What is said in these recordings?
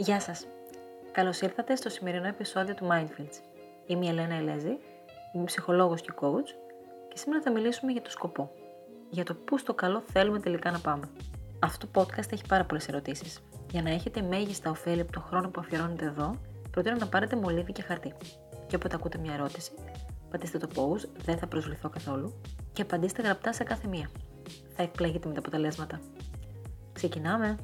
Γεια σας. Καλώς ήρθατε στο σημερινό επεισόδιο του Mindfields. Είμαι η Ελένα Ελέζη, είμαι ψυχολόγος και coach και σήμερα θα μιλήσουμε για το σκοπό. Για το πού στο καλό θέλουμε τελικά να πάμε. Αυτό το podcast έχει πάρα πολλές ερωτήσεις. Για να έχετε μέγιστα ωφέλη από το χρόνο που αφιερώνετε εδώ, προτείνω να πάρετε μολύβι και χαρτί. Και όποτε ακούτε μια ερώτηση, πατήστε το pause, δεν θα προσβληθώ καθόλου και απαντήστε γραπτά σε κάθε μία. Θα εκπλαγείτε με τα αποτελέσματα. Ξεκινάμε!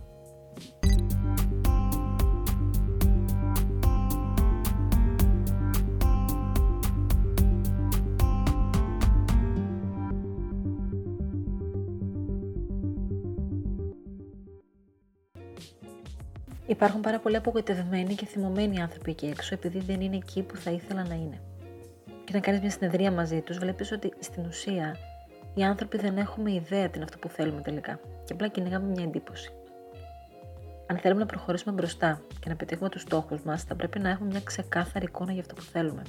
Υπάρχουν πάρα πολλοί απογοητευμένοι και θυμωμένοι άνθρωποι εκεί έξω επειδή δεν είναι εκεί που θα ήθελα να είναι. Και να κάνεις μια συνεδρία μαζί τους, βλέπεις ότι στην ουσία οι άνθρωποι δεν έχουμε ιδέα τι είναι αυτό που θέλουμε τελικά. Και απλά κυνηγάμε μια εντύπωση. Αν θέλουμε να προχωρήσουμε μπροστά και να πετύχουμε τους στόχους μας, θα πρέπει να έχουμε μια ξεκάθαρη εικόνα για αυτό που θέλουμε.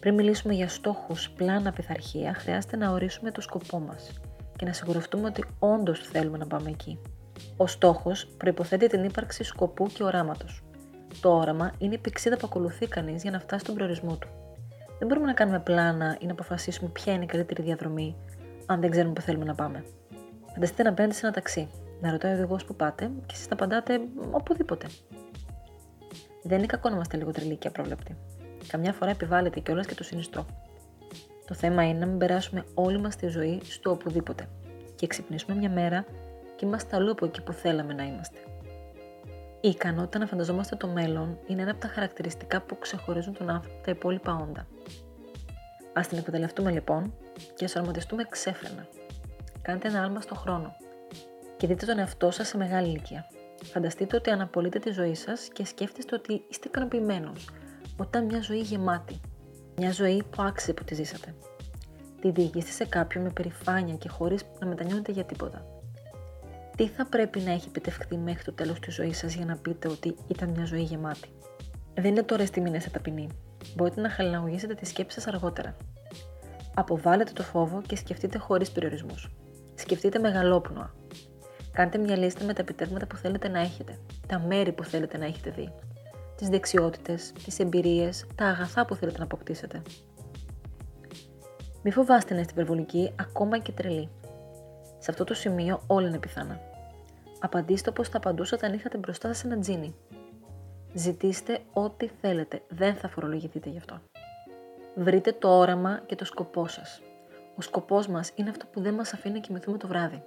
Πριν μιλήσουμε για στόχους, πλάνα, πειθαρχία, χρειάζεται να ορίσουμε το σκοπό μας και να σιγουρευτούμε ότι όντως θέλουμε να πάμε εκεί. Ο στόχος προποθέτει την ύπαρξη σκοπού και οράματος. Το όραμα είναι η πηξίδα που ακολουθεί κανείς για να φτάσει στον προορισμό του. Δεν μπορούμε να κάνουμε πλάνα ή να αποφασίσουμε ποια είναι η καλύτερη διαδρομή, αν δεν ξέρουμε που θέλουμε να πάμε. Φανταστείτε να μπαίνετε σε ένα ταξί, να ρωτάει ο οδηγός που πάτε και εσείς να απαντάτε οπουδήποτε. Δεν είναι κακό να είμαστε λίγο τρελοί και απρόβλεπτοι. Καμιά φορά επιβάλλεται κιόλας και το συνιστώ. Το θέμα είναι να μην περάσουμε όλη μας τη ζωή στο οπουδήποτε και ξυπνήσουμε μια μέρα και είμαστε αλλού από εκεί που θέλαμε να είμαστε. Η ικανότητα να φανταζόμαστε το μέλλον είναι ένα από τα χαρακτηριστικά που ξεχωρίζουν τον άνθρωπο από τα υπόλοιπα όντα. Α την εκμεταλλευτούμε λοιπόν και ας αρμοδιστούμε ξέφρενα. Κάντε ένα άλμα στο χρόνο και δείτε τον εαυτό σας σε μεγάλη ηλικία. Φανταστείτε ότι αναπολύτε τη ζωή σας και σκέφτεστε ότι είστε ικανοποιημένος, ότι ήταν μια ζωή γεμάτη. Μια ζωή που άξιζε που τη ζήσατε. Τη διηγήστε σε κάποιον με περηφάνεια και χωρίς να μετανιώνετε για τίποτα τι θα πρέπει να έχει επιτευχθεί μέχρι το τέλος της ζωής σας για να πείτε ότι ήταν μια ζωή γεμάτη; Δεν είναι τώρα στιγμή να είστε ταπεινοί. Μπορείτε να χαλιναγωγήσετε τις σκέψεις σας αργότερα. Αποβάλλετε το φόβο και σκεφτείτε χωρίς περιορισμούς. Σκεφτείτε μεγαλόπνοα. Κάντε μια λίστα με τα επιτεύγματα που θέλετε να έχετε, τα μέρη που θέλετε να έχετε δει, τις δεξιότητες, τις εμπειρίες, τα αγαθά που θέλετε να αποκτήσετε. Μη φοβάστε να είστε υπερβολικοί, ακόμα και τρελοί. Σε αυτό το σημείο όλα είναι πιθανά. Απαντήστε όπως θα απαντούσατε αν είχατε μπροστά σας ένα τζίνι. Ζητήστε ό,τι θέλετε, δεν θα φορολογηθείτε γι' αυτό. Βρείτε το όραμα και το σκοπό σας. Ο σκοπός μας είναι αυτό που δεν μας αφήνει να κοιμηθούμε το βράδυ.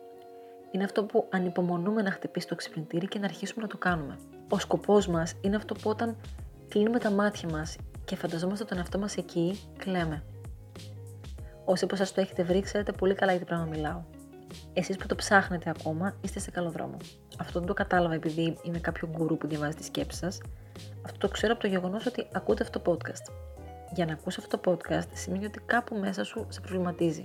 Είναι αυτό που ανυπομονούμε να χτυπήσει το ξυπνητήρι και να αρχίσουμε να το κάνουμε. Ο σκοπός μας είναι αυτό που όταν κλείνουμε τα μάτια μας και φανταζόμαστε τον εαυτό μας εκεί, κλαίμε. Όσοι από εσάς το έχετε βρει, ξέρετε πολύ καλά για τι πράγμα μιλάω. Εσείς που το ψάχνετε ακόμα, είστε σε καλό δρόμο. Αυτό δεν το κατάλαβα επειδή είμαι κάποιο γκουρού που διαβάζει τη σκέψη σας. Αυτό το ξέρω από το γεγονός ότι ακούτε αυτό το podcast. Για να ακούσει αυτό το podcast σημαίνει ότι κάπου μέσα σου σε προβληματίζει.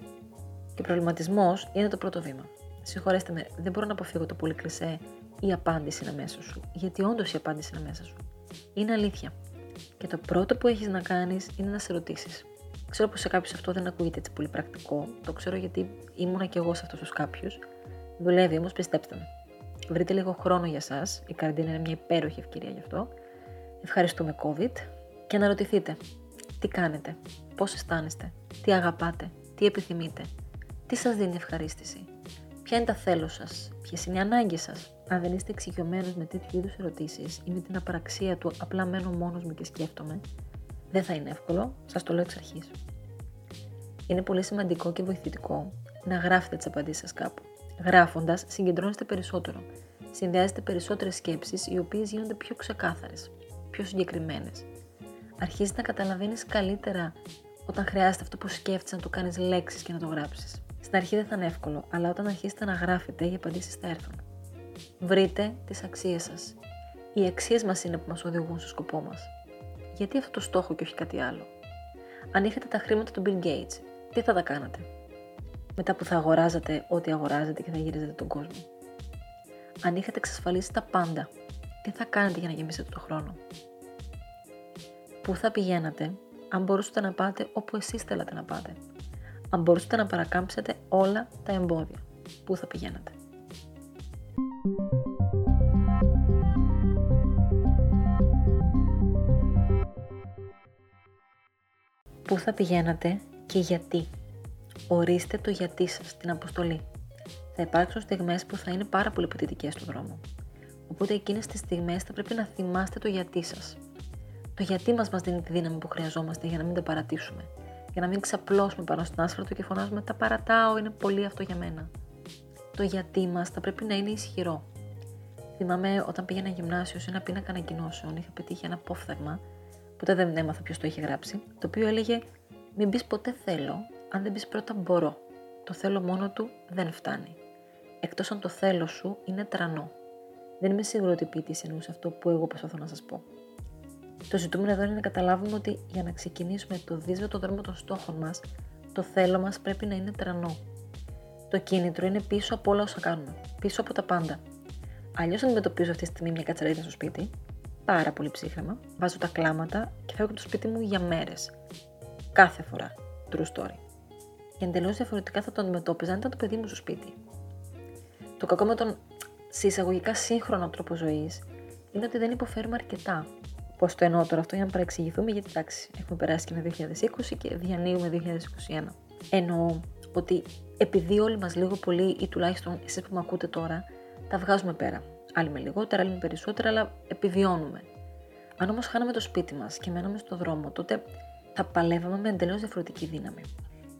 Και ο προβληματισμός είναι το πρώτο βήμα. Συγχωρέστε με, δεν μπορώ να αποφύγω το πολύ κλεισέ η απάντηση είναι μέσα σου. Γιατί όντως η απάντηση είναι μέσα σου. Είναι αλήθεια. Και το πρώτο που έχεις να κάνεις είναι να σε ρωτήσεις Ξέρω πως σε κάποιους αυτό δεν ακούγεται έτσι πολύ πρακτικό. Το ξέρω γιατί ήμουνα και εγώ σε αυτούς τους κάποιους. Δουλεύει όμως, πιστέψτε με. Βρείτε λίγο χρόνο για εσά. Η καραντίνα είναι μια υπέροχη ευκαιρία γι' αυτό. Ευχαριστούμε COVID. Και αναρωτηθείτε τι κάνετε, πώς αισθάνεστε, τι αγαπάτε, τι επιθυμείτε, τι σας δίνει ευχαρίστηση, ποια είναι τα θέλω σας, ποιες είναι οι ανάγκες σας. Αν δεν είστε εξοικειωμένος με τέτοιου είδους ερωτήσεις ή με την απαραξία του απλά μένω μόνος μου και σκέφτομαι, δεν θα είναι εύκολο, σας το λέω εξ αρχής. Είναι πολύ σημαντικό και βοηθητικό να γράφετε τις απαντήσεις σας κάπου. Γράφοντας, συγκεντρώνεστε περισσότερο. Συνδυάζετε περισσότερες σκέψεις, οι οποίες γίνονται πιο ξεκάθαρες, πιο συγκεκριμένες. Αρχίζει να καταλαβαίνεις καλύτερα όταν χρειάζεται αυτό που σκέφτεσαι να το κάνεις λέξεις και να το γράψεις. Στην αρχή δεν θα είναι εύκολο, αλλά όταν αρχίσετε να γράφετε, οι απαντήσεις θα έρθουν. Βρείτε τις αξίες σας. Οι αξίες μας είναι που μας οδηγούν στο σκοπό μας γιατί αυτό το στόχο και όχι κάτι άλλο. Αν είχατε τα χρήματα του Bill Gates, τι θα τα κάνατε; Μετά που θα αγοράζατε ό,τι αγοράζετε και θα γυρίζετε τον κόσμο. Αν είχατε εξασφαλίσει τα πάντα, τι θα κάνετε για να γεμίσετε το χρόνο; Πού θα πηγαίνατε αν μπορούσατε να πάτε όπου εσείς θέλατε να πάτε; Αν μπορούσατε να παρακάμψετε όλα τα εμπόδια. Πού θα πηγαίνατε; Πού θα πηγαίνατε και γιατί. Ορίστε το γιατί σας, την αποστολή. Θα υπάρξουν στιγμές που θα είναι πάρα πολύ ποτητικές στο δρόμο. Οπότε εκείνες τις στιγμές θα πρέπει να θυμάστε το γιατί σας. Το γιατί μας μας δίνει τη δύναμη που χρειαζόμαστε για να μην τα παρατήσουμε. Για να μην ξαπλώσουμε πάνω στην άσφαλτο και φωνάζουμε τα παρατάω, είναι πολύ αυτό για μένα. Το γιατί μας θα πρέπει να είναι ισχυρό. Θυμάμαι όταν πήγαινα γυμνάσιο σε ένα πίνακα ανακοινώσεων, είχα πετύχει ένα απόφθαγμα, ποτέ δεν έμαθα ποιος το είχε γράψει, το οποίο έλεγε Μην πεις ποτέ θέλω, αν δεν πεις πρώτα μπορώ. Το θέλω μόνο του δεν φτάνει. Εκτός αν το θέλω σου είναι τρανό. Δεν είμαι σίγουρη ότι ποιητής εννοούσε αυτό που εγώ προσπαθώ να σας πω. Το ζητούμενο εδώ είναι να καταλάβουμε ότι για να ξεκινήσουμε το δύσβατο δρόμο των στόχων μας, το θέλω μας πρέπει να είναι τρανό. Το κίνητρο είναι πίσω από όλα όσα κάνουμε, πίσω από τα πάντα. Αλλιώς αντιμετωπίζω αυτή τη στιγμή μια κατσαρίδα στο σπίτι, πάρα πολύ ψύχρεμα, βάζω τα κλάματα και φεύγω από το σπίτι μου για μέρες. Κάθε φορά. True story. Και εντελώς διαφορετικά θα το αντιμετώπιζα αν ήταν το παιδί μου στο σπίτι. Το κακό με τον συσσαγωγικά σύγχρονο τρόπο ζωής είναι ότι δεν υποφέρουμε αρκετά. Πώς το εννοώ τώρα αυτό για να παρεξηγηθούμε, γιατί εντάξει, έχουμε περάσει και με 2020 και διανύουμε 2021. Εννοώ ότι επειδή όλοι μας λίγο πολύ, ή τουλάχιστον εσείς που με ακούτε τώρα, τα βγάζουμε πέρα. Άλλοι με λιγότερα, άλλοι με περισσότερα, αλλά επιβιώνουμε. Αν όμως χάναμε το σπίτι μας και μέναμε στο δρόμο, τότε θα παλεύαμε με εντελώς διαφορετική δύναμη.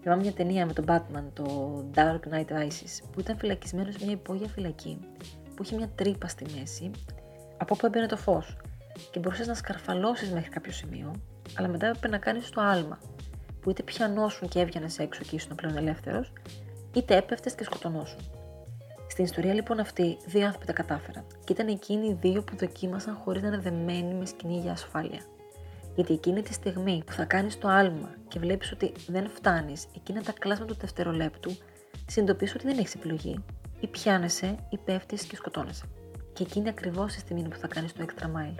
Θυμάμαι μια ταινία με τον Batman, το Dark Knight Rises, που ήταν φυλακισμένος σε μια υπόγεια φυλακή, που είχε μια τρύπα στη μέση, από όπου έμπαινε το φως. Και μπορούσες να σκαρφαλώσεις μέχρι κάποιο σημείο, αλλά μετά έπρεπε να κάνεις το άλμα, που είτε πιανόσουν και έβγαινες έξω και ήσουν πλέον ελεύθερος, είτε έπεφτες και σκοτωνόσουν. Στην ιστορία λοιπόν αυτή, δύο άνθρωποι τα κατάφεραν και ήταν εκείνοι οι δύο που δοκίμασαν χωρίς να είναι δεμένοι με σκηνή για ασφάλεια. Γιατί εκείνη τη στιγμή που θα κάνεις το άλμα και βλέπεις ότι δεν φτάνεις, εκείνα τα κλάσματα του δευτερολέπτου, συνειδητοποιείς ότι δεν έχεις επιλογή. Ή πιάνεσαι, ή πέφτεις και σκοτώνεσαι. Και εκείνη ακριβώς η στιγμή που θα κάνεις το extra mile.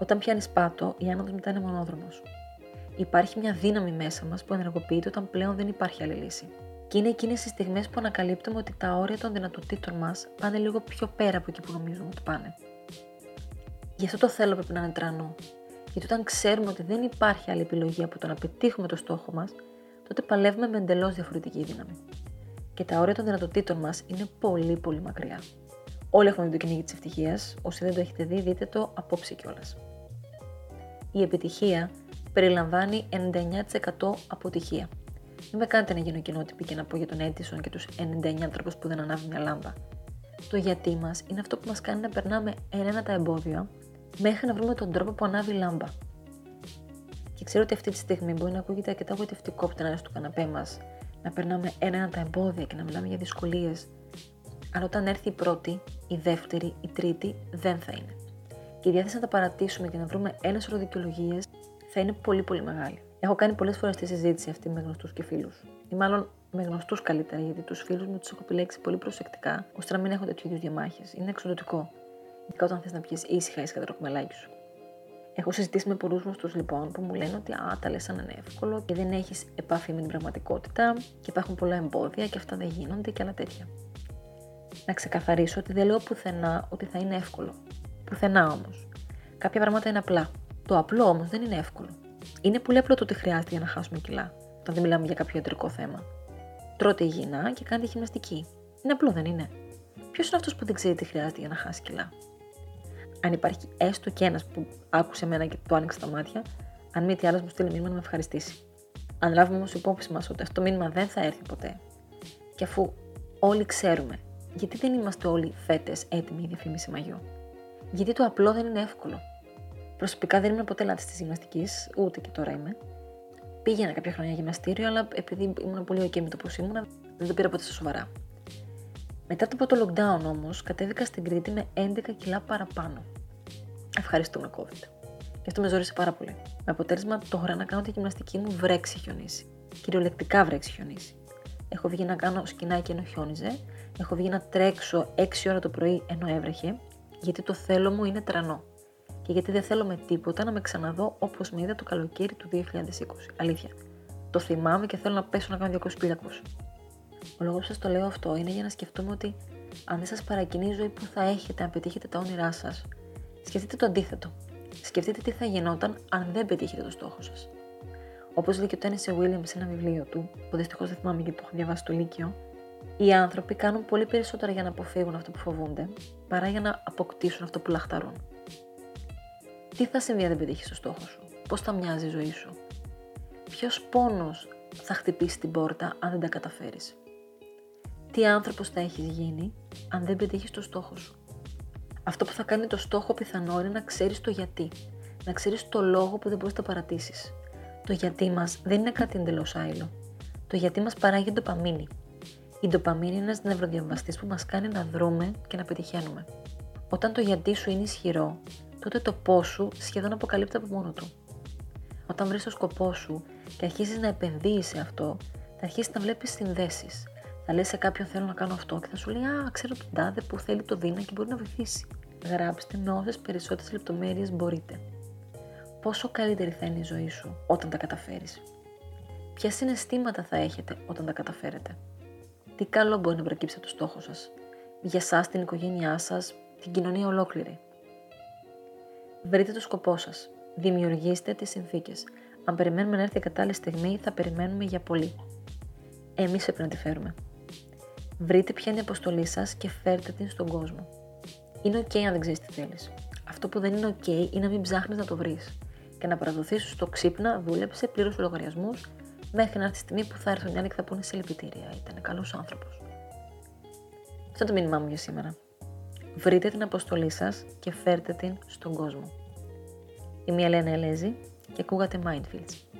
Όταν πιάνεις πάτο, η άνοδος μετά είναι μονόδρομος. Υπάρχει μια δύναμη μέσα μας που ενεργοποιείται όταν πλέον δεν υπάρχει άλλη λύση. Και είναι εκείνες οι στιγμές που ανακαλύπτουμε ότι τα όρια των δυνατοτήτων μας πάνε λίγο πιο πέρα από εκεί που νομίζουμε ότι πάνε. Γι' αυτό το θέλω πρέπει να είναι τρανό. Γιατί όταν ξέρουμε ότι δεν υπάρχει άλλη επιλογή από το να πετύχουμε το στόχο μας, τότε παλεύουμε με εντελώς διαφορετική δύναμη. Και τα όρια των δυνατοτήτων μας είναι πολύ πολύ μακριά. Όλοι έχουμε δει το κυνήγι της ευτυχίας. Όσοι δεν το έχετε δει, δείτε το απόψε κιόλας. Η επιτυχία περιλαμβάνει 99% αποτυχία. Μην με κάνετε να γίνω κοινότυπη και να πω για τον Έντισον και τους 99 ανθρώπου που δεν ανάβει μια λάμπα. Το γιατί μας είναι αυτό που μας κάνει να περνάμε ένα τα εμπόδια μέχρι να βρούμε τον τρόπο που ανάβει η λάμπα. Και ξέρω ότι αυτή τη στιγμή μπορεί να ακούγεται αρκετά γοητευτικό από την άκρη του καναπέ μας, να περνάμε ένα τα εμπόδια και να μιλάμε για δυσκολίες. Αλλά όταν έρθει η πρώτη, η δεύτερη, η τρίτη, δεν θα είναι. Και η διάθεση να τα παρατήσουμε και να βρούμε ένα σωρό δικαιολογίες θα είναι πολύ πολύ μεγάλη. Έχω κάνει πολλές φορές τη συζήτηση αυτή με γνωστούς και φίλους. Ή μάλλον με γνωστούς καλύτερα, γιατί τους φίλους μου τους έχω επιλέξει πολύ προσεκτικά, ώστε να μην έχω τέτοιου είδους διαμάχες. Είναι εξοδοτικό. Ειδικά όταν θες να πιεις ήσυχα ήσυχα το ροκμελάκι σου. Έχω συζητήσει με πολλούς γνωστούς λοιπόν που μου λένε ότι α, τα λες σαν είναι εύκολο και δεν έχεις επαφή με την πραγματικότητα και υπάρχουν πολλά εμπόδια και αυτά δεν γίνονται και άλλα τέτοια. Να ξεκαθαρίσω ότι δεν λέω πουθενά ότι θα είναι εύκολο. Πουθενά όμως. Κάποια πράγματα είναι απλά. Το απλό όμως δεν είναι εύκολο. Είναι πολύ απλό το ότι χρειάζεται για να χάσουμε κιλά, όταν δεν μιλάμε για κάποιο ιατρικό θέμα. Τρώτε υγιεινά και κάντε γυμναστική. Είναι απλό, δεν είναι; Ποιος είναι αυτός που δεν ξέρει τι χρειάζεται για να χάσει κιλά; Αν υπάρχει έστω και ένας που άκουσε εμένα και το άνοιξε τα μάτια, αν μη τι άλλο μου στείλει μήνυμα να με ευχαριστήσει. Αν λάβουμε όμως υπόψη μας ότι αυτό το μήνυμα δεν θα έρθει ποτέ, και αφού όλοι ξέρουμε, γιατί δεν είμαστε όλοι φέτες έτοιμοι για διαφήμιση μαγιού; Γιατί το απλό δεν είναι εύκολο; Προσωπικά δεν ήμουν ποτέ λάτης της γυμναστικής, ούτε και τώρα είμαι. Πήγαινα κάποια χρόνια γυμναστήριο, αλλά επειδή ήμουν πολύ ok με το πώς ήμουν, δεν το πήρα ποτέ στα σοβαρά. Μετά το πρώτο lockdown όμως, κατέβηκα στην Κρήτη με 11 κιλά παραπάνω. Ευχαριστούμε COVID. Και αυτό με ζόρισε πάρα πολύ. Με αποτέλεσμα τώρα να κάνω τη γυμναστική μου βρέξει χιονίσει. Κυριολεκτικά βρέξει χιονίσει. Έχω βγει να κάνω σκηνάκι ενώ χιόνιζε. Έχω βγει να τρέξω 6 ώρα το πρωί ενώ έβρεχε. Γιατί το θέλω μου είναι τρανό και γιατί δεν θέλω με τίποτα να με ξαναδώ όπως με είδα το καλοκαίρι του 2020. Αλήθεια. Το θυμάμαι και θέλω να πέσω να κάνω 200 Ο λόγος που σας το λέω αυτό είναι για να σκεφτούμε ότι αν δεν σας παρακινεί η ζωή που θα έχετε αν πετύχετε τα όνειρά σας, σκεφτείτε το αντίθετο. Σκεφτείτε τι θα γινόταν αν δεν πετύχετε το στόχο σας. Όπως λέει και ο Τένισι Williams σε ένα βιβλίο του, που δυστυχώς δεν θυμάμαι γιατί το έχω διαβάσει στο Λύκειο, οι άνθρωποι κάνουν πολύ περισσότερα για να αποφύγουν αυτό που φοβούνται, παρά για να αποκτήσουν αυτό που λαχταρούν. Τι θα συμβεί αν δεν πετύχεις το στόχο σου, πώς θα μοιάζει η ζωή σου, ποιος πόνος θα χτυπήσει την πόρτα αν δεν τα καταφέρεις; Τι άνθρωπος θα έχεις γίνει αν δεν πετύχεις το στόχο σου; Αυτό που θα κάνει το στόχο πιθανό είναι να ξέρεις το γιατί. Να ξέρεις το λόγο που δεν μπορείς να παρατήσεις. Το γιατί μας δεν είναι κάτι εντελώς άειλο. Το γιατί μας παράγει ντοπαμίνη. Η ντοπαμίνη είναι ένας νευροδιαβαστής που μας κάνει να δρούμε και να πετυχαίνουμε. Όταν το γιατί σου είναι ισχυρό, τότε το πώς σου σχεδόν αποκαλύπτει από μόνο του. Όταν βρεις το σκοπό σου και αρχίζεις να επενδύεις σε αυτό, θα αρχίσεις να βλέπεις συνδέσεις. Θα λες σε κάποιον θέλω να κάνω αυτό και θα σου λέει Α, ξέρω τον τάδε που θέλει το δίνα και μπορεί να βοηθήσει. Γράψτε με όσε περισσότερες λεπτομέρειες μπορείτε. Πόσο καλύτερη θα είναι η ζωή σου όταν τα καταφέρεις; Ποια συναισθήματα θα έχετε όταν τα καταφέρετε; Τι καλό μπορεί να προκύψει από το στόχο σας; Για εσάς, την οικογένειά σας, την κοινωνία ολόκληρη; Βρείτε το σκοπό σας. Δημιουργήστε τις συνθήκες. Αν περιμένουμε να έρθει η κατάλληλη στιγμή, θα περιμένουμε για πολύ. Εμείς πρέπει να τη φέρουμε. Βρείτε ποια είναι η αποστολή σας και φέρτε την στον κόσμο. Είναι OK αν δεν ξέρεις τι θέλεις. Αυτό που δεν είναι OK είναι να μην ψάχνεις να το βρεις και να παραδοθείς στο ξύπνα, δούλεψε, πλήρωσε λογαριασμούς, μέχρι να έρθει η στιγμή που θα έρθουν οι άλλοι και θα πούνε σε λυπητήρια. Ήταν καλός άνθρωπος. Αυτό το μήνυμά μου για σήμερα. Βρείτε την αποστολή σας και φέρτε την στον κόσμο. Είμαι η Ελένα Ελέζη και ακούγατε Mindfields.